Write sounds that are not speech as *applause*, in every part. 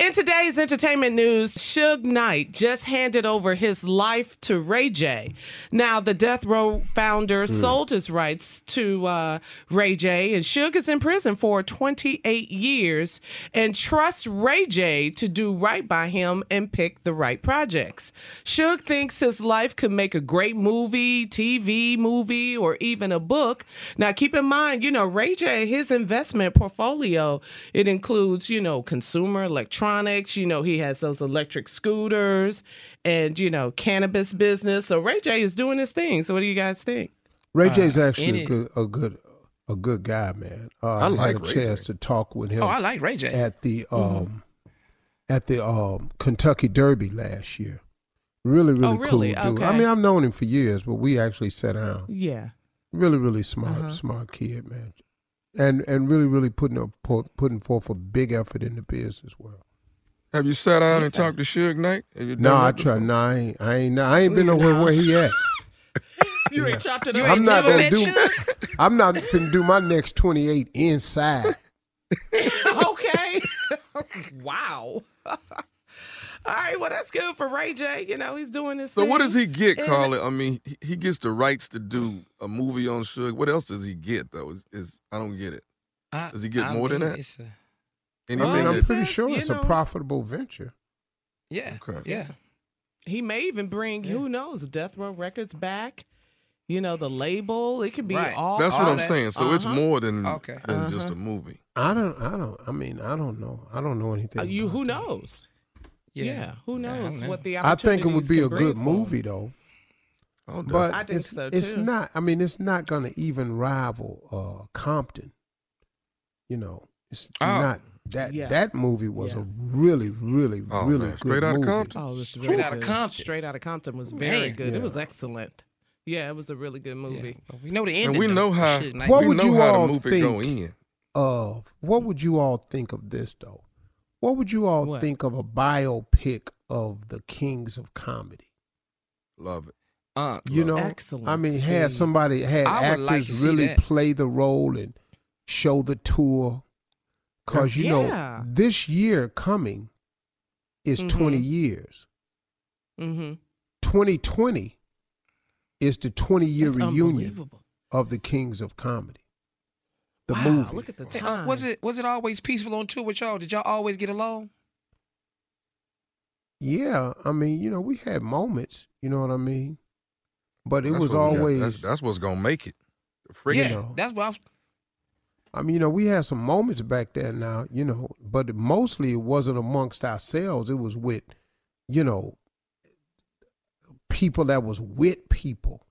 In today's entertainment news, Suge Knight just handed over his life to Ray J. Now, the Death Row founder sold his rights to uh, Ray J, and Suge is in prison for 28 years and trusts Ray J to do right by him and pick the right projects. Suge thinks his life could make a great movie, TV movie, or even a book. Now, keep in mind, you know, Ray J, his investment portfolio, it includes, you know, consumer electronics. You know, he has those electric scooters and, you know, cannabis business. So Ray J is doing his thing. So what do you guys think? Ray J's Uh, actually a good, a good, a good guy, man. Uh, I like had a Ray chance J. to talk with him. Oh, I like Ray J. at the um, at the um Kentucky Derby last year. Really, really, Oh, really? cool dude. I mean, I've known him for years, but we actually sat down. Yeah. Really, really smart, Uh-huh. smart kid, man. And and really, really putting a pu- putting forth a big effort in the business world. Have you sat down and talked to Suge Knight? You No, I that try. before? No, I ain't. I ain't, I ain't been nowhere where he at. *laughs* You ain't chopped it You up. I'm not gonna do. *laughs* I'm not finna do my next 28 inside. *laughs* okay. wow. All right, well that's good for Ray J. You know, he's doing this. So thing. what does he get, And- Carly? I mean, he, he gets the rights to do a movie on Suge. What else does he get though? Is, is I don't get it. I- Does he get I more than that? It's a- Anything I mean, I'm pretty Says, sure it's know- a profitable venture. yeah. Okay. Yeah. He may even bring who knows, Death Row Records back. You know, the label. It could be Right. all that's what all I'm that- saying. So it's Uh-huh. more than Okay. than just Uh-huh. a movie. I don't. I don't. I mean, I don't know. I don't know anything. Uh, you about who that. knows? Yeah. Yeah, who knows know. what the I think it would be a good movie though. Oh, But I think it's, so, it's not. I mean, it's not going to even rival uh, Compton. You know, it's Oh. not that. Yeah. That movie was Yeah. a really, really, Oh, really man. good Straight Outta movie. Compton? Oh, it was Straight really Outta good. Compton. Straight out of Compton was very Man. good. Yeah. It was excellent. Yeah, it was a really good movie. Yeah. But we know the end. and we know how What we would know you how all think? Of what would you all think of this though? What would you all What? think of a biopic of the kings of comedy? Love it. Uh, You know, Excellent, I mean, had somebody had I actors like really play the role and show the tour, because you Yeah. know this year coming is Mhm. twenty years. Mm-hmm. Twenty twenty is the twenty year That's reunion of the Kings of Comedy, the wow, movie. Look at the time. uh, was it was it always peaceful on tour with y'all? Did y'all always get along? Yeah, I mean, you know, we had moments. You know what I mean? But it That's was what we got. always. That's, that's what's gonna make it. The friction. yeah, know. that's what I was. I mean, you know, we had some moments back there now, you know, but mostly it wasn't amongst ourselves. It was with, you know, people that was with people.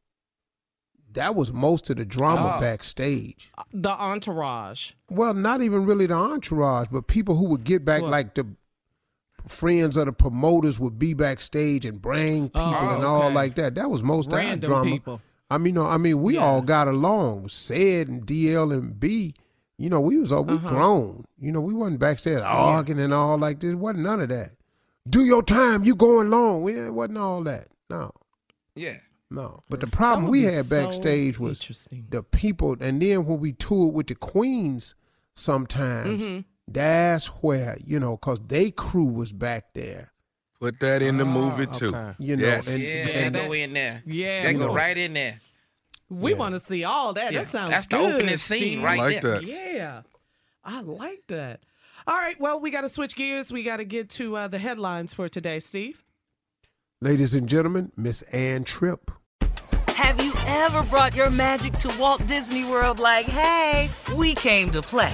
That was most of the drama Oh. backstage. Uh, the entourage? Well, not even really the entourage, but people who would get back, like the friends of the promoters would be backstage and bring oh, people Oh, and all like that. That was most of our Random drama. people. I mean, no, I mean, we Yeah. all got along. Ced and DL and B, you know, we was all we Uh-huh. grown. You know, we wasn't backstage arguing and all like this. Wasn't none of that. Do your time. You going long. We it wasn't all that. No, Yeah. no. But the problem we had so backstage was interesting. the people. And then when we toured with the Queens, sometimes Mm-hmm. that's where you know, cause they crew was back there. Put that in the movie Ah, too. okay. You know, Yes. and, Yeah, and that go in there. Yeah, That go know. right in there. We Yeah. want to see all that. Yeah, That sounds that's the good, opening scene Steve. right like there. that. Yeah, I like that. All right, well, we got to switch gears. We got to get to uh, the headlines for today, Steve. ladies and gentlemen, Miss Ann Tripp. Have you ever brought your magic to Walt Disney World like, hey, we came to play?